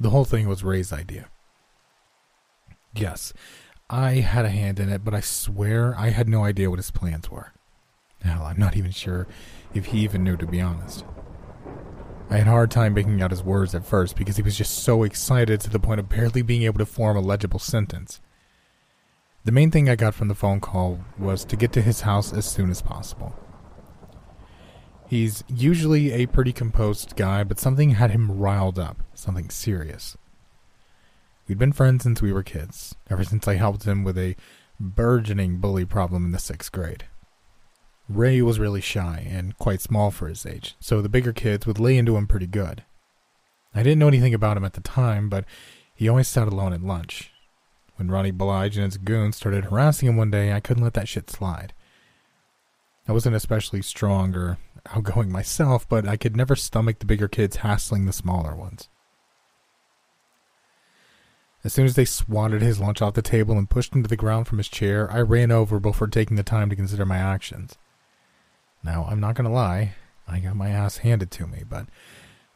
The whole thing was Ray's idea. Yes, I had a hand in it, but I swear I had no idea what his plans were. Hell, I'm not even sure if he even knew, to be honest. I had a hard time making out his words at first because he was just so excited to the point of barely being able to form a legible sentence. The main thing I got from the phone call was to get to his house as soon as possible. He's usually a pretty composed guy, but something had him riled up, something serious. We'd been friends since we were kids, ever since I helped him with a burgeoning bully problem in the sixth grade. Ray was really shy and quite small for his age, so the bigger kids would lay into him pretty good. I didn't know anything about him at the time, but he always sat alone at lunch. When Ronnie Blige and his goons started harassing him one day, I couldn't let that shit slide. I wasn't especially strong or outgoing myself, but I could never stomach the bigger kids hassling the smaller ones. As soon as they swatted his lunch off the table and pushed him to the ground from his chair, I ran over before taking the time to consider my actions. Now, I'm not going to lie, I got my ass handed to me, but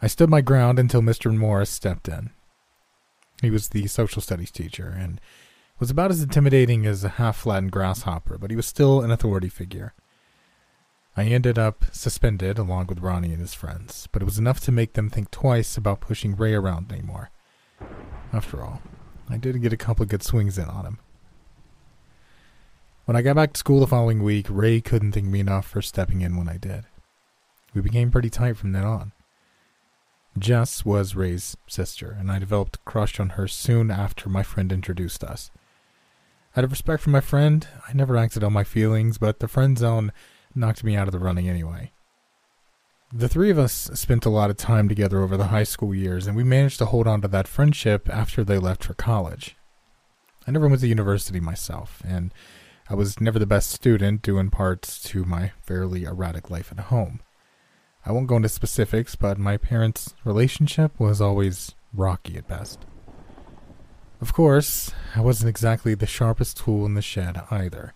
I stood my ground until Mr. Morris stepped in. He was the social studies teacher and was about as intimidating as a half flattened grasshopper, but he was still an authority figure. I ended up suspended along with Ronnie and his friends, but it was enough to make them think twice about pushing Ray around anymore. After all, I did get a couple good swings in on him. When I got back to school the following week, Ray couldn't thank me enough for stepping in when I did. We became pretty tight from then on. Jess was Ray's sister, and I developed a crush on her soon after my friend introduced us. Out of respect for my friend, I never acted on my feelings, but the friend zone knocked me out of the running anyway. The three of us spent a lot of time together over the high school years, and we managed to hold on to that friendship after they left for college. I never went to university myself, and I was never the best student, due in part to my fairly erratic life at home. I won't go into specifics, but my parents' relationship was always rocky at best. Of course, I wasn't exactly the sharpest tool in the shed either.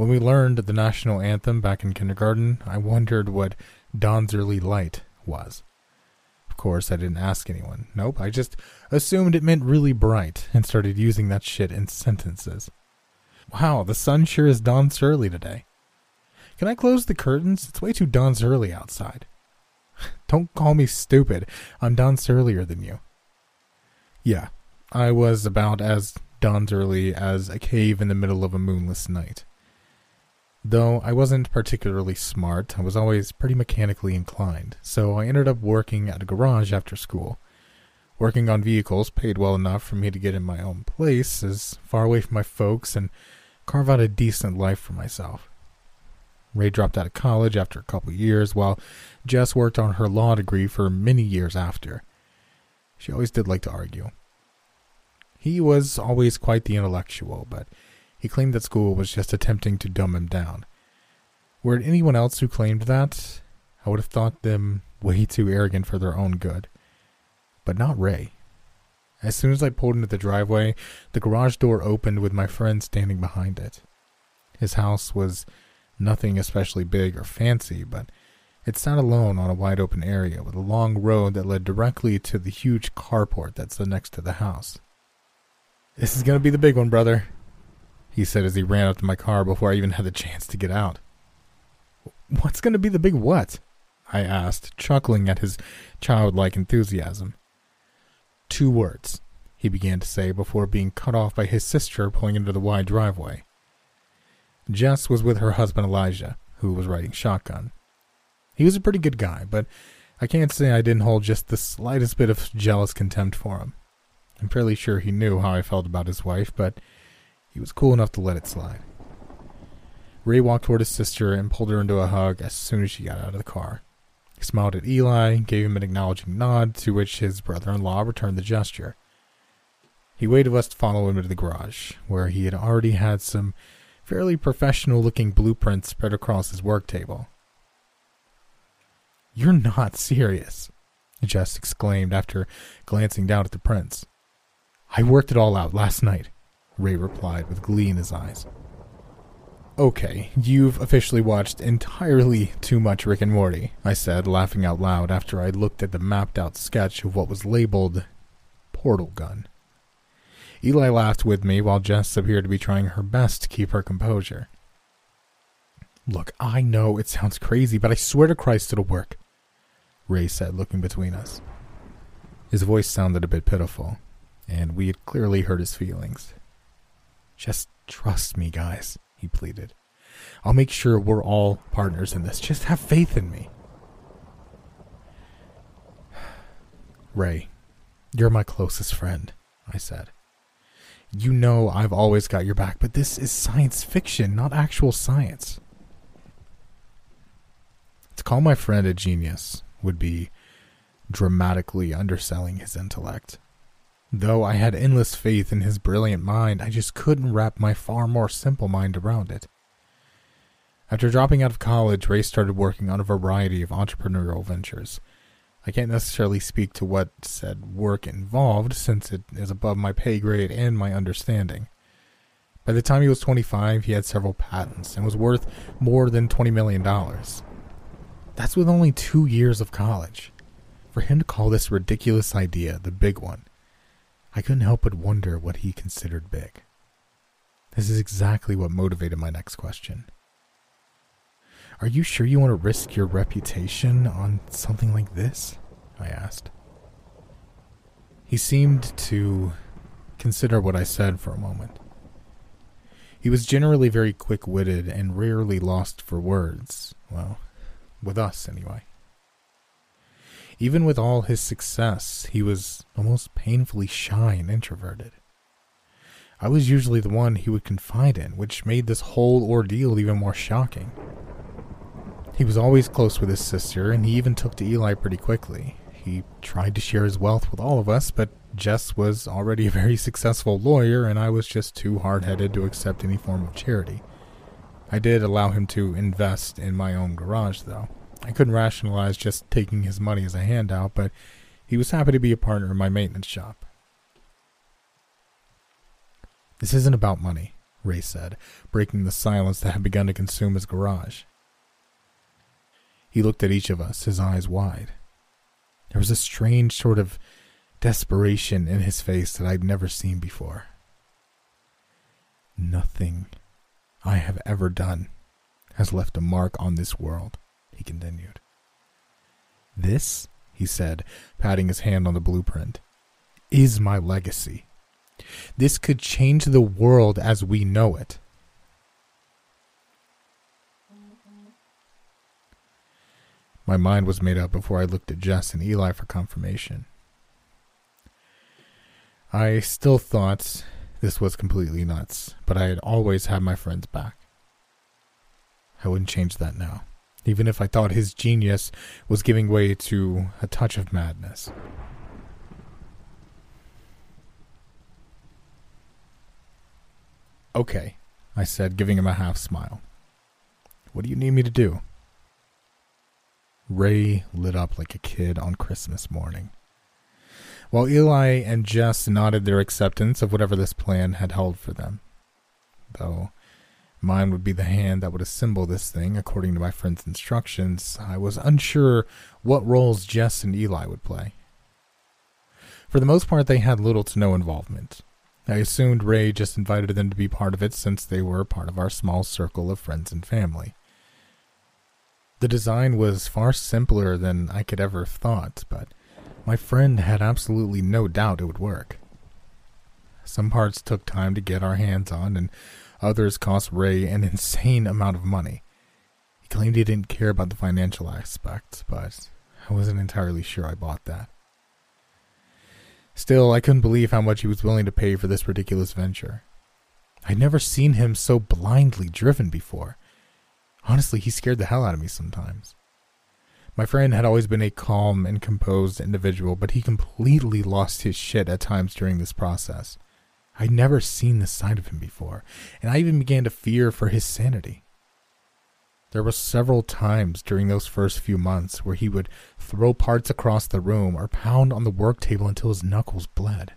When we learned the national anthem back in kindergarten, I wondered what Dawn's Early Light was. Of course, I didn't ask anyone. Nope, I just assumed it meant really bright and started using that shit in sentences. Wow, the sun sure is dawn early today. Can I close the curtains? It's way too dawn's early outside. Don't call me stupid. I'm dawn's earlier than you. Yeah, I was about as dawn's early as a cave in the middle of a moonless night. Though I wasn't particularly smart, I was always pretty mechanically inclined, so I ended up working at a garage after school. Working on vehicles paid well enough for me to get in my own place, as far away from my folks, and carve out a decent life for myself. Ray dropped out of college after a couple years, while Jess worked on her law degree for many years after. She always did like to argue. He was always quite the intellectual, but he claimed that school was just attempting to dumb him down. Were it anyone else who claimed that, I would have thought them way too arrogant for their own good. But not Ray. As soon as I pulled into the driveway, the garage door opened with my friend standing behind it. His house was nothing especially big or fancy, but it sat alone on a wide open area with a long road that led directly to the huge carport that's next to the house. This is going to be the big one, brother, he said as he ran up to my car before I even had the chance to get out. What's going to be the big what? I asked, chuckling at his childlike enthusiasm. Two words, he began to say before being cut off by his sister pulling into the wide driveway. Jess was with her husband Elijah, who was riding shotgun. He was a pretty good guy, but I can't say I didn't hold just the slightest bit of jealous contempt for him. I'm fairly sure he knew how I felt about his wife, but he was cool enough to let it slide. Ray walked toward his sister and pulled her into a hug as soon as she got out of the car. He smiled at Eli, gave him an acknowledging nod, to which his brother in law returned the gesture. He waited us to follow him into the garage, where he had already had some fairly professional looking blueprints spread across his work table. You're not serious, Jess exclaimed after glancing down at the prints. I worked it all out last night. Ray replied with glee in his eyes. Okay, you've officially watched entirely too much Rick and Morty, I said, laughing out loud after I looked at the mapped out sketch of what was labeled portal gun. Eli laughed with me while Jess appeared to be trying her best to keep her composure. Look, I know it sounds crazy, but I swear to Christ it'll work, Ray said, looking between us. His voice sounded a bit pitiful, and we had clearly hurt his feelings. Just trust me, guys, he pleaded. I'll make sure we're all partners in this. Just have faith in me. Ray, you're my closest friend, I said. You know I've always got your back, but this is science fiction, not actual science. To call my friend a genius would be dramatically underselling his intellect. Though I had endless faith in his brilliant mind, I just couldn't wrap my far more simple mind around it. After dropping out of college, Ray started working on a variety of entrepreneurial ventures. I can't necessarily speak to what said work involved, since it is above my pay grade and my understanding. By the time he was 25, he had several patents and was worth more than $20 million. That's with only two years of college. For him to call this ridiculous idea the big one, I couldn't help but wonder what he considered big. This is exactly what motivated my next question. Are you sure you want to risk your reputation on something like this? I asked. He seemed to consider what I said for a moment. He was generally very quick witted and rarely lost for words. Well, with us, anyway. Even with all his success, he was almost painfully shy and introverted. I was usually the one he would confide in, which made this whole ordeal even more shocking. He was always close with his sister, and he even took to Eli pretty quickly. He tried to share his wealth with all of us, but Jess was already a very successful lawyer, and I was just too hard headed to accept any form of charity. I did allow him to invest in my own garage, though. I couldn't rationalize just taking his money as a handout, but he was happy to be a partner in my maintenance shop. This isn't about money, Ray said, breaking the silence that had begun to consume his garage. He looked at each of us, his eyes wide. There was a strange sort of desperation in his face that I'd never seen before. Nothing I have ever done has left a mark on this world, he continued. This, he said, patting his hand on the blueprint, is my legacy. This could change the world as we know it. My mind was made up before I looked at Jess and Eli for confirmation. I still thought this was completely nuts, but I had always had my friend's back. I wouldn't change that now, even if I thought his genius was giving way to a touch of madness. Okay, I said, giving him a half smile. What do you need me to do? Ray lit up like a kid on Christmas morning. While Eli and Jess nodded their acceptance of whatever this plan had held for them. Though mine would be the hand that would assemble this thing according to my friend's instructions, I was unsure what roles Jess and Eli would play. For the most part, they had little to no involvement. I assumed Ray just invited them to be part of it since they were part of our small circle of friends and family. The design was far simpler than I could ever have thought, but my friend had absolutely no doubt it would work. Some parts took time to get our hands on, and others cost Ray an insane amount of money. He claimed he didn't care about the financial aspect, but I wasn't entirely sure I bought that. Still, I couldn't believe how much he was willing to pay for this ridiculous venture. I'd never seen him so blindly driven before. Honestly, he scared the hell out of me sometimes. My friend had always been a calm and composed individual, but he completely lost his shit at times during this process. I'd never seen this side of him before, and I even began to fear for his sanity. There were several times during those first few months where he would throw parts across the room or pound on the work table until his knuckles bled.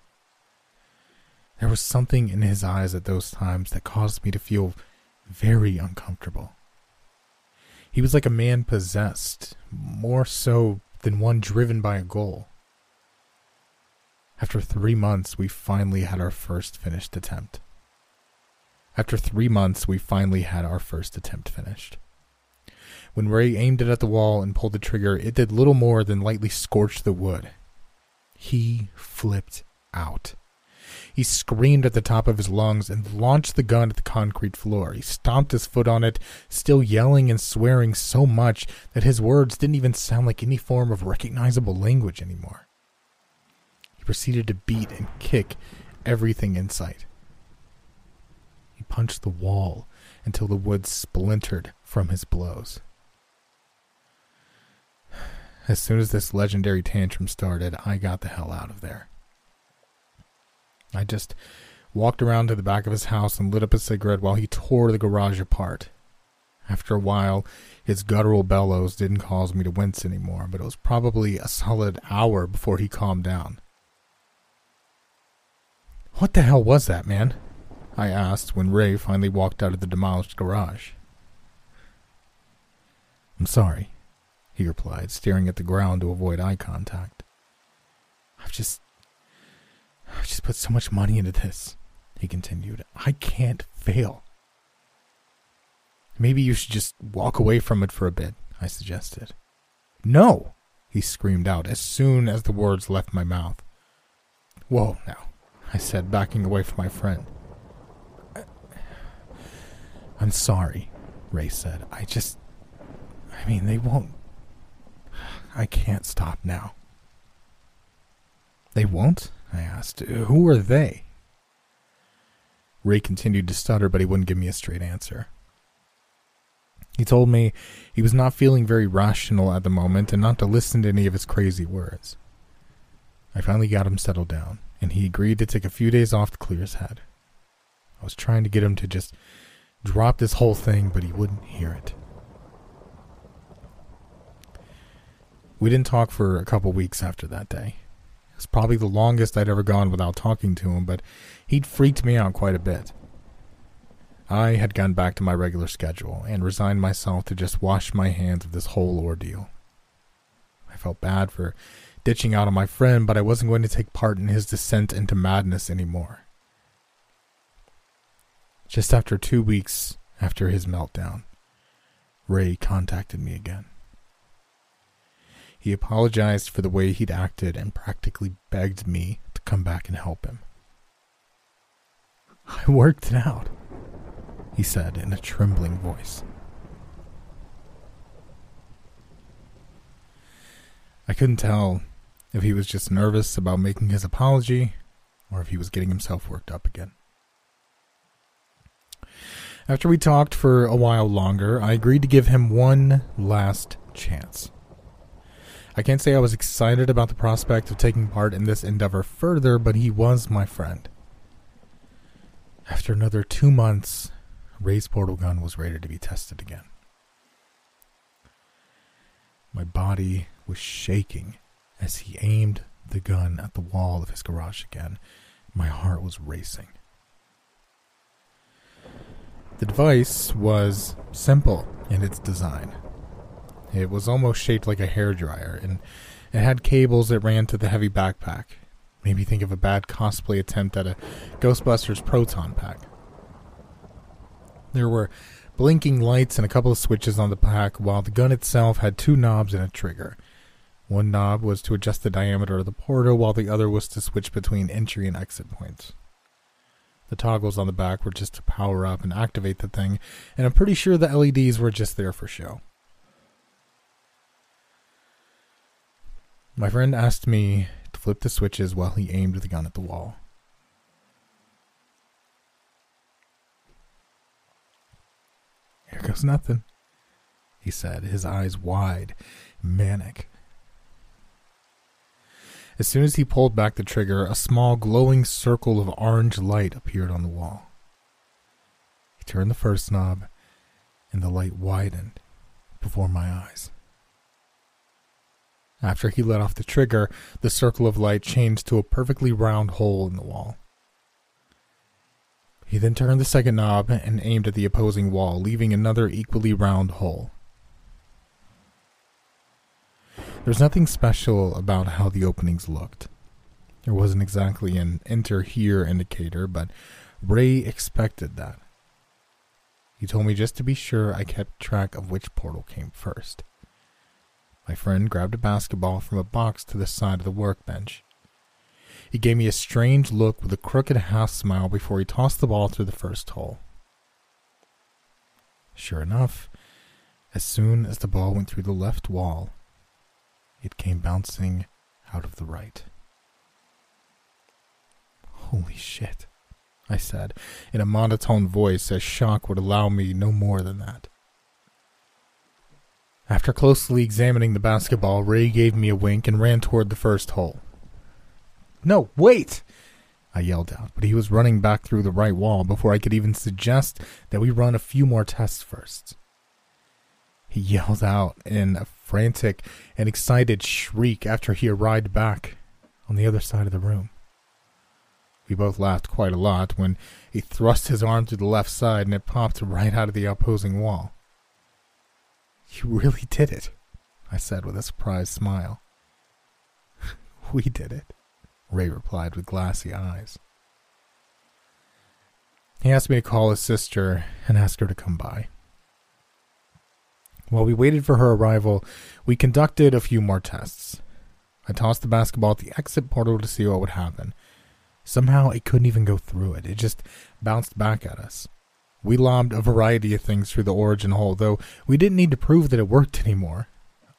There was something in his eyes at those times that caused me to feel very uncomfortable. He was like a man possessed, more so than one driven by a goal. After three months, we finally had our first finished attempt. After three months, we finally had our first attempt finished. When Ray aimed it at the wall and pulled the trigger, it did little more than lightly scorch the wood. He flipped out. He screamed at the top of his lungs and launched the gun at the concrete floor. He stomped his foot on it, still yelling and swearing so much that his words didn't even sound like any form of recognizable language anymore. He proceeded to beat and kick everything in sight. He punched the wall until the wood splintered from his blows. As soon as this legendary tantrum started, I got the hell out of there. I just walked around to the back of his house and lit up a cigarette while he tore the garage apart. After a while, his guttural bellows didn't cause me to wince anymore, but it was probably a solid hour before he calmed down. What the hell was that, man? I asked when Ray finally walked out of the demolished garage. I'm sorry, he replied, staring at the ground to avoid eye contact. I've just I've just put so much money into this, he continued. I can't fail. Maybe you should just walk away from it for a bit, I suggested. No, he screamed out as soon as the words left my mouth. Whoa, now, I said, backing away from my friend. I'm sorry, Ray said. I just. I mean, they won't. I can't stop now. They won't? I asked. Who are they? Ray continued to stutter, but he wouldn't give me a straight answer. He told me he was not feeling very rational at the moment and not to listen to any of his crazy words. I finally got him settled down, and he agreed to take a few days off to clear his head. I was trying to get him to just drop this whole thing, but he wouldn't hear it. We didn't talk for a couple weeks after that day. It's probably the longest I'd ever gone without talking to him, but he'd freaked me out quite a bit. I had gone back to my regular schedule and resigned myself to just wash my hands of this whole ordeal. I felt bad for ditching out on my friend, but I wasn't going to take part in his descent into madness anymore. Just after two weeks after his meltdown, Ray contacted me again. He apologized for the way he'd acted and practically begged me to come back and help him. I worked it out, he said in a trembling voice. I couldn't tell if he was just nervous about making his apology or if he was getting himself worked up again. After we talked for a while longer, I agreed to give him one last chance. I can't say I was excited about the prospect of taking part in this endeavor further, but he was my friend. After another two months, Ray's portal gun was ready to be tested again. My body was shaking as he aimed the gun at the wall of his garage again. My heart was racing. The device was simple in its design. It was almost shaped like a hair dryer, and it had cables that ran to the heavy backpack. Made me think of a bad cosplay attempt at a Ghostbusters proton pack. There were blinking lights and a couple of switches on the pack, while the gun itself had two knobs and a trigger. One knob was to adjust the diameter of the portal, while the other was to switch between entry and exit points. The toggles on the back were just to power up and activate the thing, and I'm pretty sure the LEDs were just there for show. My friend asked me to flip the switches while he aimed the gun at the wall. Here goes nothing, he said, his eyes wide, manic. As soon as he pulled back the trigger, a small glowing circle of orange light appeared on the wall. He turned the first knob, and the light widened before my eyes. After he let off the trigger, the circle of light changed to a perfectly round hole in the wall. He then turned the second knob and aimed at the opposing wall, leaving another equally round hole. There's nothing special about how the openings looked. There wasn't exactly an enter here indicator, but Ray expected that. He told me just to be sure I kept track of which portal came first. My friend grabbed a basketball from a box to the side of the workbench. He gave me a strange look with a crooked half smile before he tossed the ball through the first hole. Sure enough, as soon as the ball went through the left wall, it came bouncing out of the right. Holy shit, I said, in a monotone voice as shock would allow me no more than that. After closely examining the basketball, Ray gave me a wink and ran toward the first hole. No, wait! I yelled out, but he was running back through the right wall before I could even suggest that we run a few more tests first. He yelled out in a frantic and excited shriek after he arrived back on the other side of the room. We both laughed quite a lot when he thrust his arm to the left side and it popped right out of the opposing wall. You really did it, I said with a surprised smile. we did it, Ray replied with glassy eyes. He asked me to call his sister and ask her to come by. While we waited for her arrival, we conducted a few more tests. I tossed the basketball at the exit portal to see what would happen. Somehow it couldn't even go through it, it just bounced back at us. We lobbed a variety of things through the origin hole, though we didn't need to prove that it worked anymore.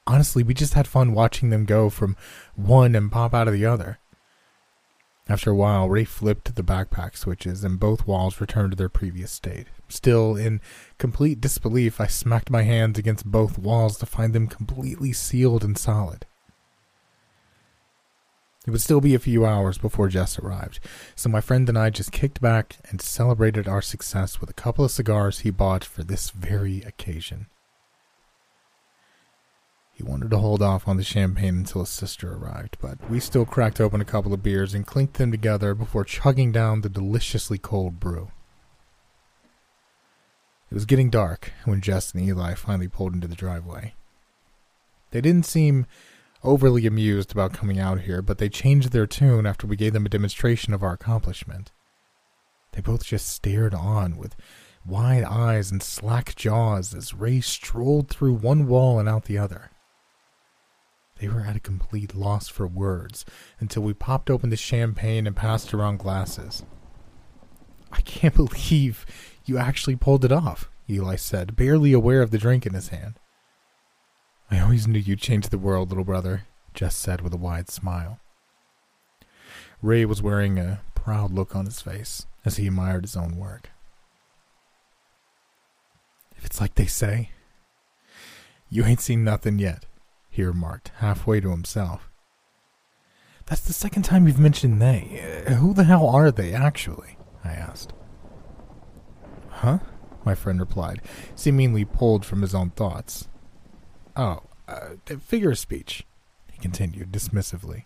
Honestly, we just had fun watching them go from one and pop out of the other. After a while, Ray flipped the backpack switches and both walls returned to their previous state. Still, in complete disbelief, I smacked my hands against both walls to find them completely sealed and solid. It would still be a few hours before Jess arrived, so my friend and I just kicked back and celebrated our success with a couple of cigars he bought for this very occasion. He wanted to hold off on the champagne until his sister arrived, but we still cracked open a couple of beers and clinked them together before chugging down the deliciously cold brew. It was getting dark when Jess and Eli finally pulled into the driveway. They didn't seem overly amused about coming out here, but they changed their tune after we gave them a demonstration of our accomplishment. They both just stared on with wide eyes and slack jaws as Ray strolled through one wall and out the other. They were at a complete loss for words until we popped open the champagne and passed around glasses. I can't believe you actually pulled it off, Eli said, barely aware of the drink in his hand. I always knew you'd change the world, little brother, Jess said with a wide smile. Ray was wearing a proud look on his face as he admired his own work. If it's like they say, you ain't seen nothing yet, he remarked, halfway to himself. That's the second time you've mentioned they. Uh, who the hell are they, actually? I asked. Huh? My friend replied, seemingly pulled from his own thoughts. Oh, uh, figure of speech, he continued dismissively.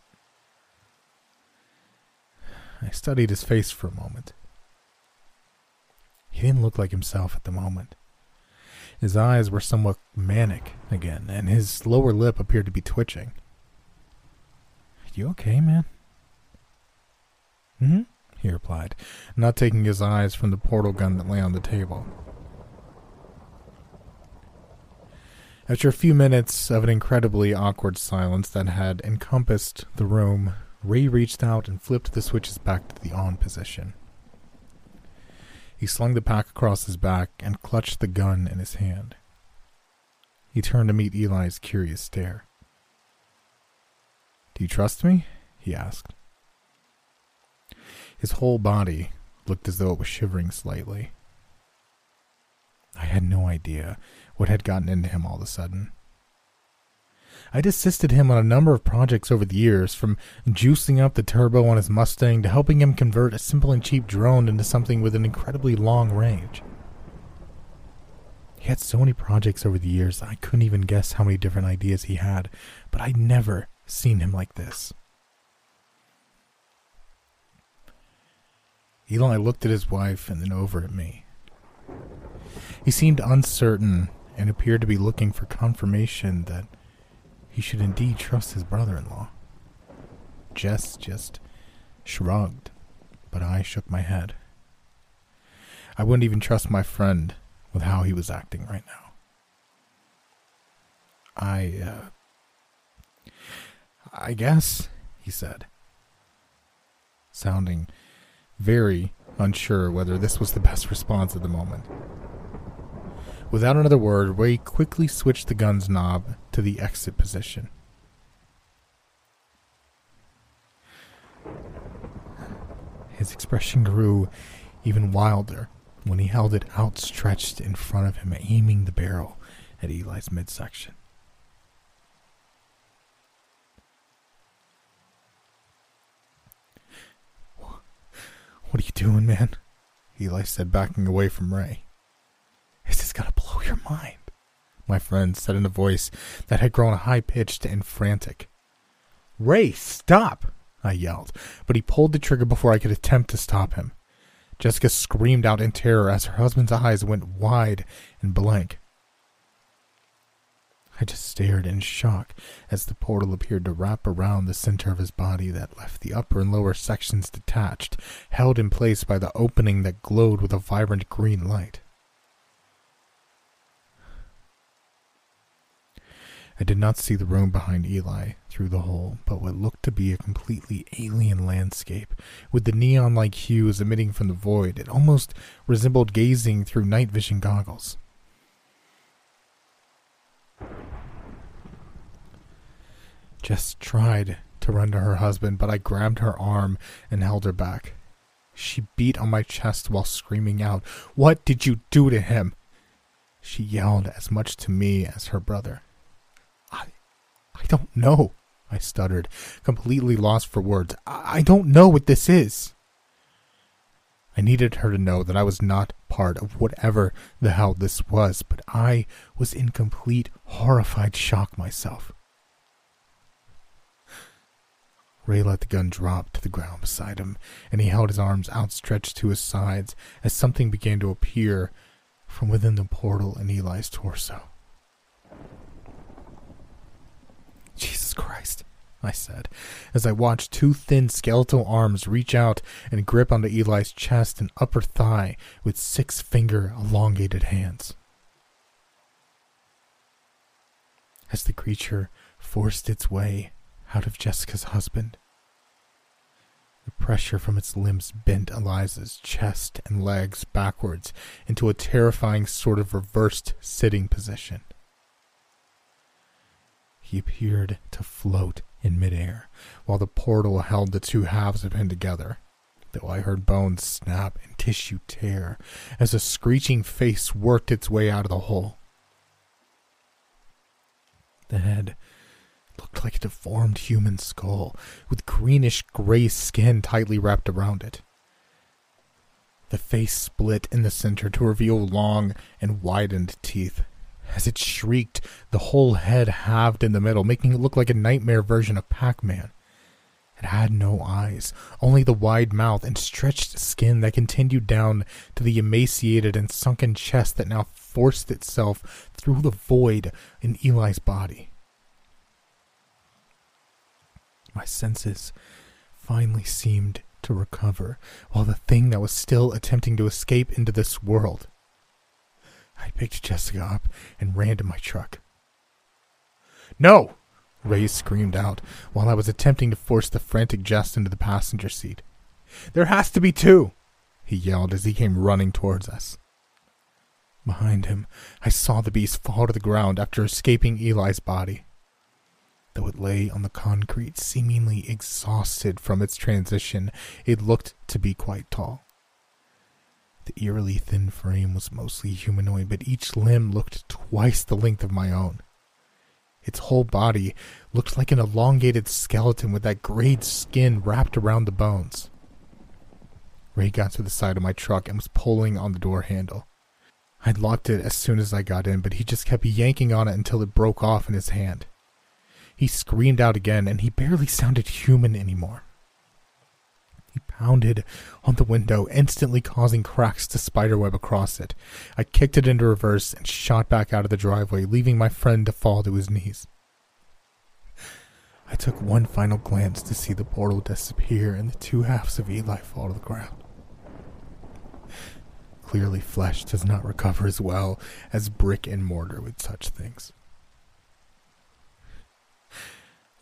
I studied his face for a moment. He didn't look like himself at the moment. His eyes were somewhat manic again, and his lower lip appeared to be twitching. You okay, man? Hmm? He replied, not taking his eyes from the portal gun that lay on the table. After a few minutes of an incredibly awkward silence that had encompassed the room, Ray reached out and flipped the switches back to the on position. He slung the pack across his back and clutched the gun in his hand. He turned to meet Eli's curious stare. Do you trust me? he asked. His whole body looked as though it was shivering slightly. I had no idea what had gotten into him all of a sudden. I'd assisted him on a number of projects over the years, from juicing up the turbo on his Mustang to helping him convert a simple and cheap drone into something with an incredibly long range. He had so many projects over the years I couldn't even guess how many different ideas he had, but I'd never seen him like this. Eli looked at his wife and then over at me. He seemed uncertain and appeared to be looking for confirmation that he should indeed trust his brother in law. Jess just shrugged, but I shook my head. I wouldn't even trust my friend with how he was acting right now. I, uh, I guess, he said, sounding very unsure whether this was the best response at the moment. Without another word, Ray quickly switched the gun's knob to the exit position. His expression grew even wilder when he held it outstretched in front of him, aiming the barrel at Eli's midsection. What are you doing, man? Eli said, backing away from Ray. This is gonna blow your mind? My friend said in a voice that had grown high pitched and frantic. Ray, stop! I yelled, but he pulled the trigger before I could attempt to stop him. Jessica screamed out in terror as her husband's eyes went wide and blank. I just stared in shock as the portal appeared to wrap around the center of his body that left the upper and lower sections detached, held in place by the opening that glowed with a vibrant green light. I did not see the room behind Eli through the hole, but what looked to be a completely alien landscape, with the neon like hues emitting from the void. It almost resembled gazing through night vision goggles. Jess tried to run to her husband, but I grabbed her arm and held her back. She beat on my chest while screaming out, What did you do to him? She yelled as much to me as her brother. I I don't know, I stuttered, completely lost for words. I, I don't know what this is. I needed her to know that I was not part of whatever the hell this was, but I was in complete horrified shock myself. Ray let the gun drop to the ground beside him, and he held his arms outstretched to his sides as something began to appear from within the portal in Eli's torso. Jesus Christ, I said, as I watched two thin skeletal arms reach out and grip onto Eli's chest and upper thigh with six finger elongated hands. As the creature forced its way out of Jessica's husband, the pressure from its limbs bent Eliza's chest and legs backwards into a terrifying sort of reversed sitting position. He appeared to float in midair, while the portal held the two halves of him together, though I heard bones snap and tissue tear as a screeching face worked its way out of the hole. The head looked like a deformed human skull, with greenish gray skin tightly wrapped around it. The face split in the center to reveal long and widened teeth. As it shrieked, the whole head halved in the middle, making it look like a nightmare version of Pac Man. It had no eyes, only the wide mouth and stretched skin that continued down to the emaciated and sunken chest that now forced itself through the void in Eli's body. My senses finally seemed to recover, while the thing that was still attempting to escape into this world I picked Jessica up and ran to my truck. No! Ray screamed out while I was attempting to force the frantic Jess into the passenger seat. There has to be two! he yelled as he came running towards us. Behind him, I saw the beast fall to the ground after escaping Eli's body. Though it lay on the concrete, seemingly exhausted from its transition, it looked to be quite tall. The eerily thin frame was mostly humanoid, but each limb looked twice the length of my own. Its whole body looked like an elongated skeleton with that grayed skin wrapped around the bones. Ray got to the side of my truck and was pulling on the door handle. I'd locked it as soon as I got in, but he just kept yanking on it until it broke off in his hand. He screamed out again, and he barely sounded human anymore. Pounded on the window, instantly causing cracks to spiderweb across it. I kicked it into reverse and shot back out of the driveway, leaving my friend to fall to his knees. I took one final glance to see the portal disappear and the two halves of Eli fall to the ground. Clearly, flesh does not recover as well as brick and mortar with such things.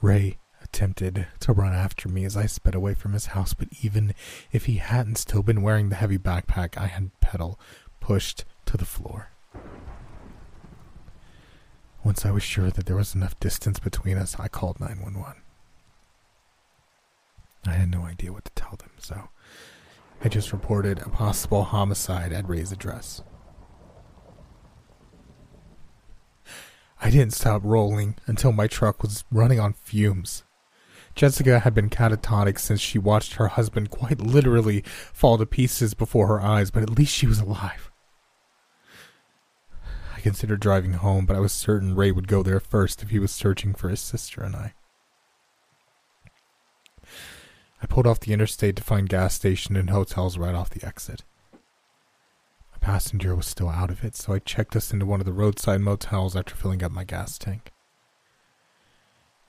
Ray attempted to run after me as I sped away from his house, but even if he hadn't still been wearing the heavy backpack I had pedal pushed to the floor. Once I was sure that there was enough distance between us, I called 911. I had no idea what to tell them, so I just reported a possible homicide at Ray's address. I didn't stop rolling until my truck was running on fumes. Jessica had been catatonic since she watched her husband quite literally fall to pieces before her eyes, but at least she was alive I considered driving home, but I was certain Ray would go there first if he was searching for his sister and I. I pulled off the interstate to find gas station and hotels right off the exit. My passenger was still out of it, so I checked us into one of the roadside motels after filling up my gas tank.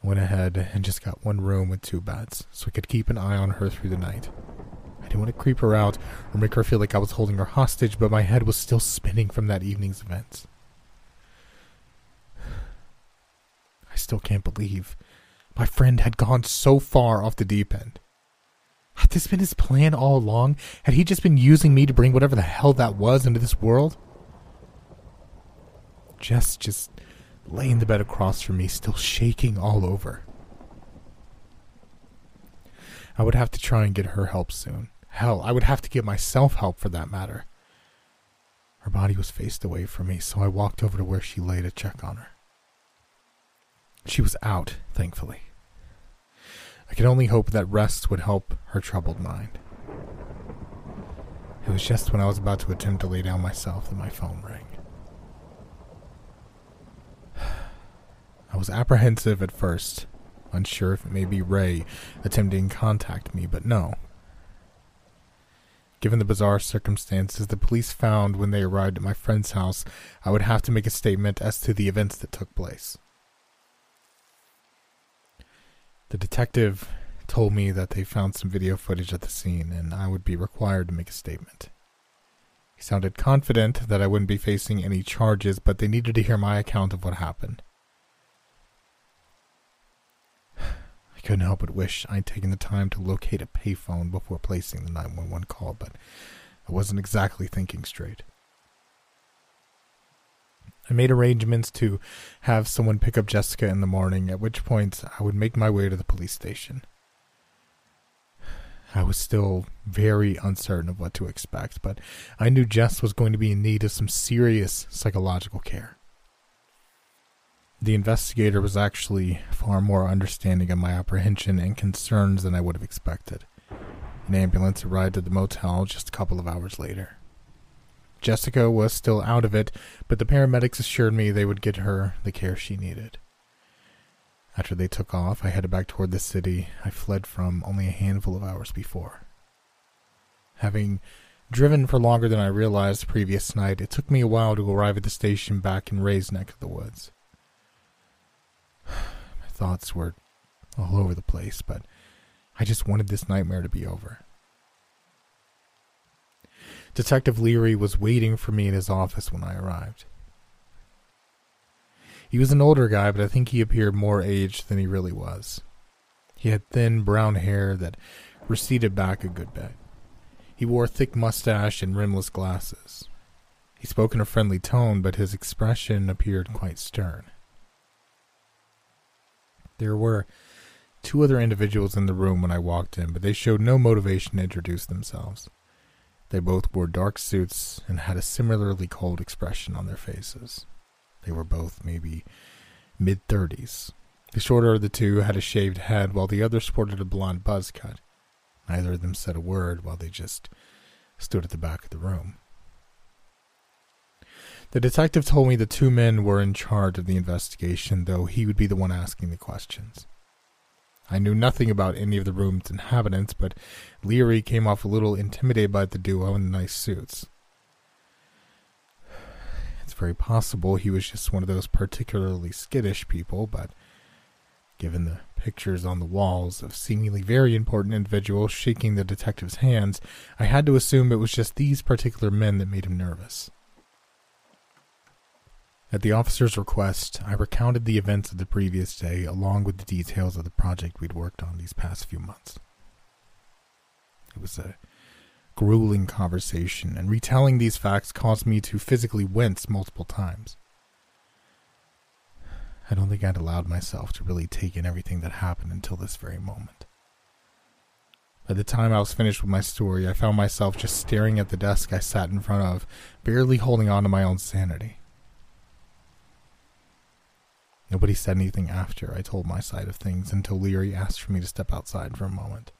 Went ahead and just got one room with two beds, so I could keep an eye on her through the night. I didn't want to creep her out or make her feel like I was holding her hostage, but my head was still spinning from that evening's events. I still can't believe my friend had gone so far off the deep end. Had this been his plan all along? Had he just been using me to bring whatever the hell that was into this world? Jess just lay in the bed across from me, still shaking all over. I would have to try and get her help soon. Hell, I would have to get myself help for that matter. Her body was faced away from me, so I walked over to where she lay to check on her. She was out, thankfully. I could only hope that rest would help her troubled mind. It was just when I was about to attempt to lay down myself that my phone rang. I was apprehensive at first, unsure if it may be Ray attempting to contact me, but no. Given the bizarre circumstances the police found when they arrived at my friend's house, I would have to make a statement as to the events that took place. The detective told me that they found some video footage at the scene and I would be required to make a statement. He sounded confident that I wouldn't be facing any charges, but they needed to hear my account of what happened. Couldn't help but wish I'd taken the time to locate a payphone before placing the 911 call, but I wasn't exactly thinking straight. I made arrangements to have someone pick up Jessica in the morning, at which point I would make my way to the police station. I was still very uncertain of what to expect, but I knew Jess was going to be in need of some serious psychological care. The investigator was actually far more understanding of my apprehension and concerns than I would have expected. An ambulance arrived at the motel just a couple of hours later. Jessica was still out of it, but the paramedics assured me they would get her the care she needed. After they took off, I headed back toward the city I fled from only a handful of hours before. Having driven for longer than I realized the previous night, it took me a while to arrive at the station back in Ray's neck of the woods. Thoughts were all over the place, but I just wanted this nightmare to be over. Detective Leary was waiting for me in his office when I arrived. He was an older guy, but I think he appeared more aged than he really was. He had thin brown hair that receded back a good bit. He wore a thick mustache and rimless glasses. He spoke in a friendly tone, but his expression appeared quite stern. There were two other individuals in the room when I walked in, but they showed no motivation to introduce themselves. They both wore dark suits and had a similarly cold expression on their faces. They were both maybe mid thirties. The shorter of the two had a shaved head, while the other sported a blond buzz cut. Neither of them said a word while they just stood at the back of the room. The detective told me the two men were in charge of the investigation, though he would be the one asking the questions. I knew nothing about any of the room's inhabitants, but Leary came off a little intimidated by the duo in the nice suits. It's very possible he was just one of those particularly skittish people, but given the pictures on the walls of seemingly very important individuals shaking the detective's hands, I had to assume it was just these particular men that made him nervous. At the officer's request, I recounted the events of the previous day along with the details of the project we'd worked on these past few months. It was a grueling conversation, and retelling these facts caused me to physically wince multiple times. I don't think I'd allowed myself to really take in everything that happened until this very moment. By the time I was finished with my story, I found myself just staring at the desk I sat in front of, barely holding on to my own sanity. Nobody said anything after I told my side of things until Leary asked for me to step outside for a moment.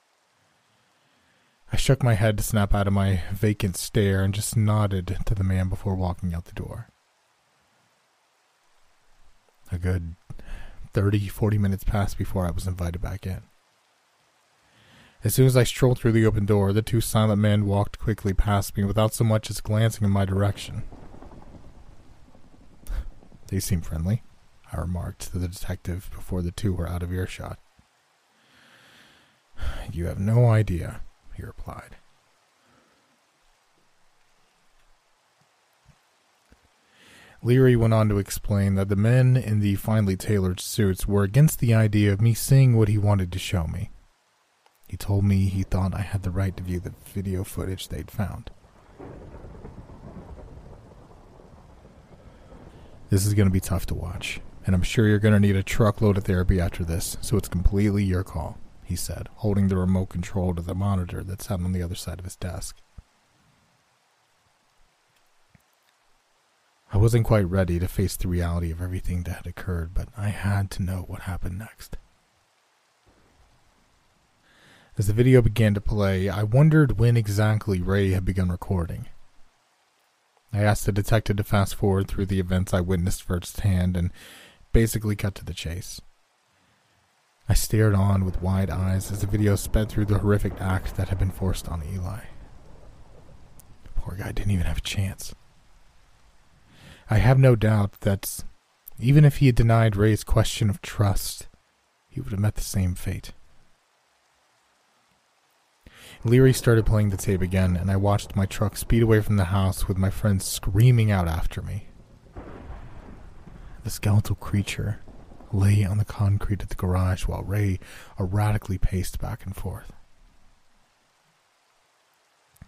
I shook my head to snap out of my vacant stare and just nodded to the man before walking out the door. A good 30, 40 minutes passed before I was invited back in. As soon as I strolled through the open door, the two silent men walked quickly past me without so much as glancing in my direction. They seemed friendly. I remarked to the detective before the two were out of earshot. You have no idea, he replied. Leary went on to explain that the men in the finely tailored suits were against the idea of me seeing what he wanted to show me. He told me he thought I had the right to view the video footage they'd found. This is going to be tough to watch, and I'm sure you're going to need a truckload of therapy after this, so it's completely your call, he said, holding the remote control to the monitor that sat on the other side of his desk. I wasn't quite ready to face the reality of everything that had occurred, but I had to know what happened next. As the video began to play, I wondered when exactly Ray had begun recording. I asked the detective to fast forward through the events I witnessed firsthand and basically cut to the chase. I stared on with wide eyes as the video sped through the horrific act that had been forced on Eli. The poor guy didn't even have a chance. I have no doubt that even if he had denied Ray's question of trust, he would have met the same fate. Leary started playing the tape again, and I watched my truck speed away from the house with my friends screaming out after me. The skeletal creature lay on the concrete of the garage while Ray erratically paced back and forth.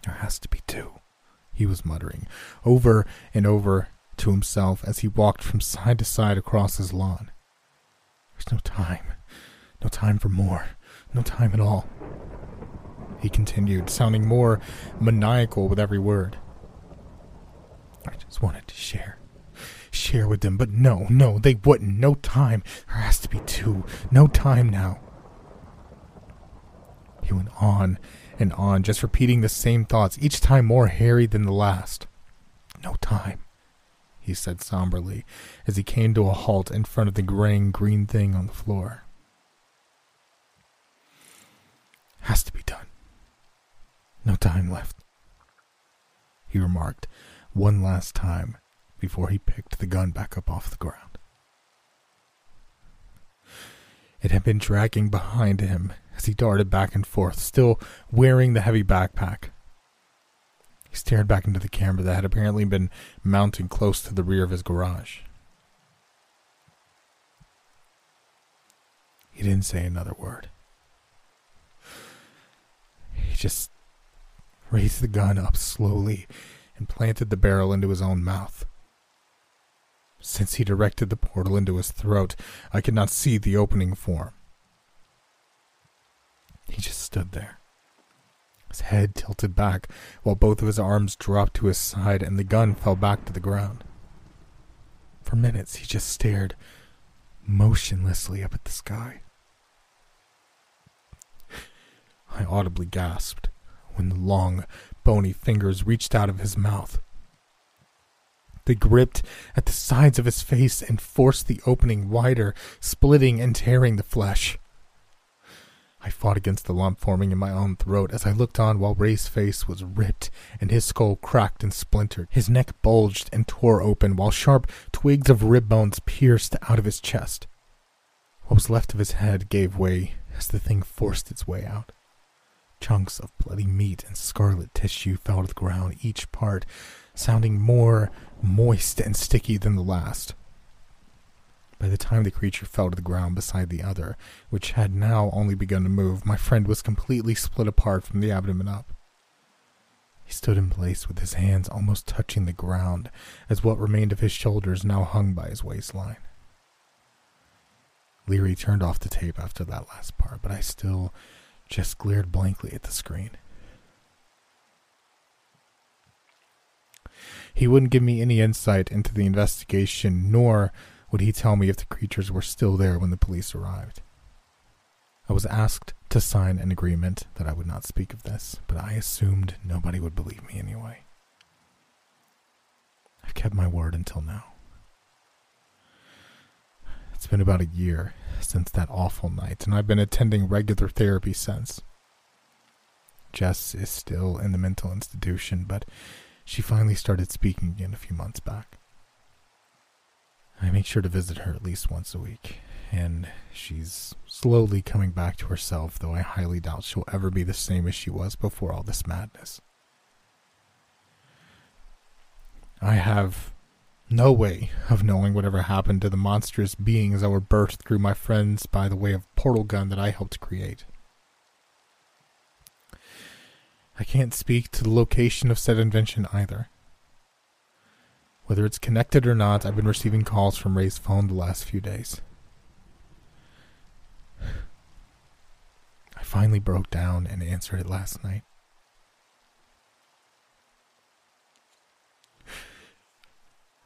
There has to be two, he was muttering, over and over to himself as he walked from side to side across his lawn. There's no time. No time for more. No time at all. He continued, sounding more maniacal with every word. I just wanted to share share with them, but no, no, they wouldn't. No time. There has to be two. No time now. He went on and on, just repeating the same thoughts, each time more hairy than the last. No time, he said somberly, as he came to a halt in front of the graying green thing on the floor. Has to be done. No time left, he remarked one last time before he picked the gun back up off the ground. It had been dragging behind him as he darted back and forth, still wearing the heavy backpack. He stared back into the camera that had apparently been mounted close to the rear of his garage. He didn't say another word. He just raised the gun up slowly and planted the barrel into his own mouth. Since he directed the portal into his throat, I could not see the opening form. He just stood there, his head tilted back, while both of his arms dropped to his side and the gun fell back to the ground. For minutes, he just stared motionlessly up at the sky. I audibly gasped when the long, bony fingers reached out of his mouth they gripped at the sides of his face and forced the opening wider, splitting and tearing the flesh. I fought against the lump forming in my own throat as I looked on while Ray's face was ripped and his skull cracked and splintered. His neck bulged and tore open while sharp twigs of rib bones pierced out of his chest. What was left of his head gave way as the thing forced its way out. Chunks of bloody meat and scarlet tissue fell to the ground, each part sounding more moist and sticky than the last. By the time the creature fell to the ground beside the other, which had now only begun to move, my friend was completely split apart from the abdomen up. He stood in place with his hands almost touching the ground, as what remained of his shoulders now hung by his waistline. Leary turned off the tape after that last part, but I still just glared blankly at the screen. He wouldn't give me any insight into the investigation, nor would he tell me if the creatures were still there when the police arrived. I was asked to sign an agreement that I would not speak of this, but I assumed nobody would believe me anyway. I've kept my word until now. It's been about a year since that awful night, and I've been attending regular therapy since. Jess is still in the mental institution, but she finally started speaking again a few months back. I make sure to visit her at least once a week, and she's slowly coming back to herself, though I highly doubt she'll ever be the same as she was before all this madness. I have no way of knowing whatever happened to the monstrous beings that were birthed through my friends by the way of portal gun that I helped create. I can't speak to the location of said invention either. Whether it's connected or not, I've been receiving calls from Ray's phone the last few days. I finally broke down and answered it last night.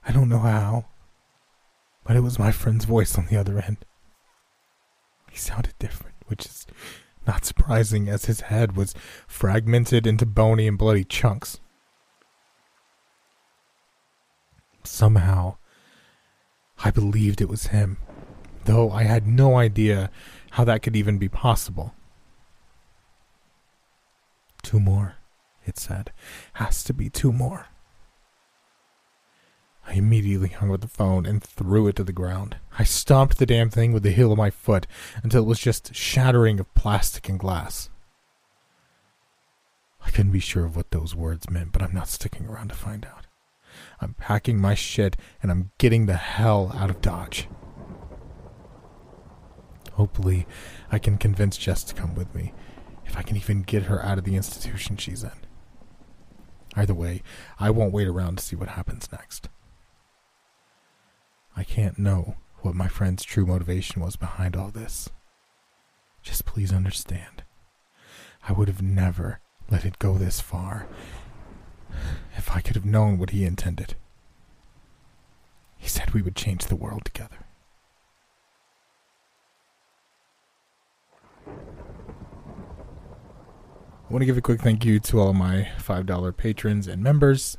I don't know how, but it was my friend's voice on the other end. He sounded different, which is not surprising as his head was fragmented into bony and bloody chunks. Somehow, I believed it was him, though I had no idea how that could even be possible. Two more, it said. Has to be two more. I immediately hung up the phone and threw it to the ground. I stomped the damn thing with the heel of my foot until it was just shattering of plastic and glass. I couldn't be sure of what those words meant, but I'm not sticking around to find out. I'm packing my shit and I'm getting the hell out of Dodge. Hopefully, I can convince Jess to come with me, if I can even get her out of the institution she's in. Either way, I won't wait around to see what happens next. I can't know what my friend's true motivation was behind all this. Just please understand. I would have never let it go this far if I could have known what he intended. He said we would change the world together. I want to give a quick thank you to all my $5 patrons and members.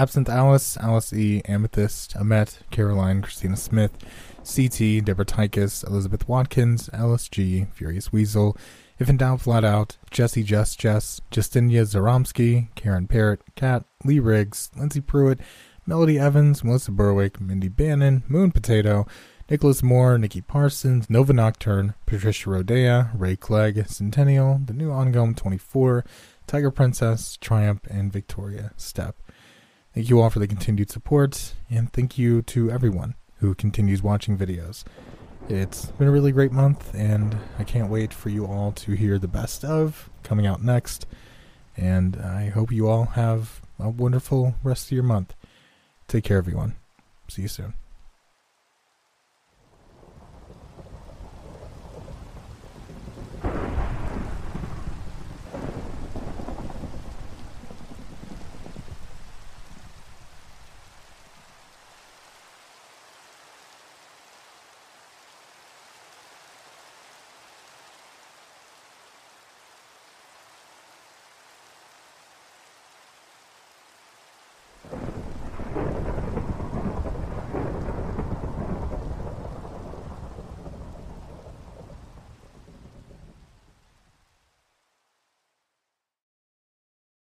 Absinthe Alice, Alice E, Amethyst, Amet, Caroline, Christina Smith, CT, Deborah Tykus, Elizabeth Watkins, Alice G, Furious Weasel, If in Doubt Flat Out, Jesse Just Jess, Justinia Zaromsky, Karen Parrott, Kat, Lee Riggs, Lindsay Pruitt, Melody Evans, Melissa Berwick, Mindy Bannon, Moon Potato, Nicholas Moore, Nikki Parsons, Nova Nocturne, Patricia Rodea, Ray Clegg, Centennial, The New Ongome 24, Tiger Princess, Triumph, and Victoria Step. Thank you all for the continued support, and thank you to everyone who continues watching videos. It's been a really great month, and I can't wait for you all to hear the best of coming out next. And I hope you all have a wonderful rest of your month. Take care, everyone. See you soon.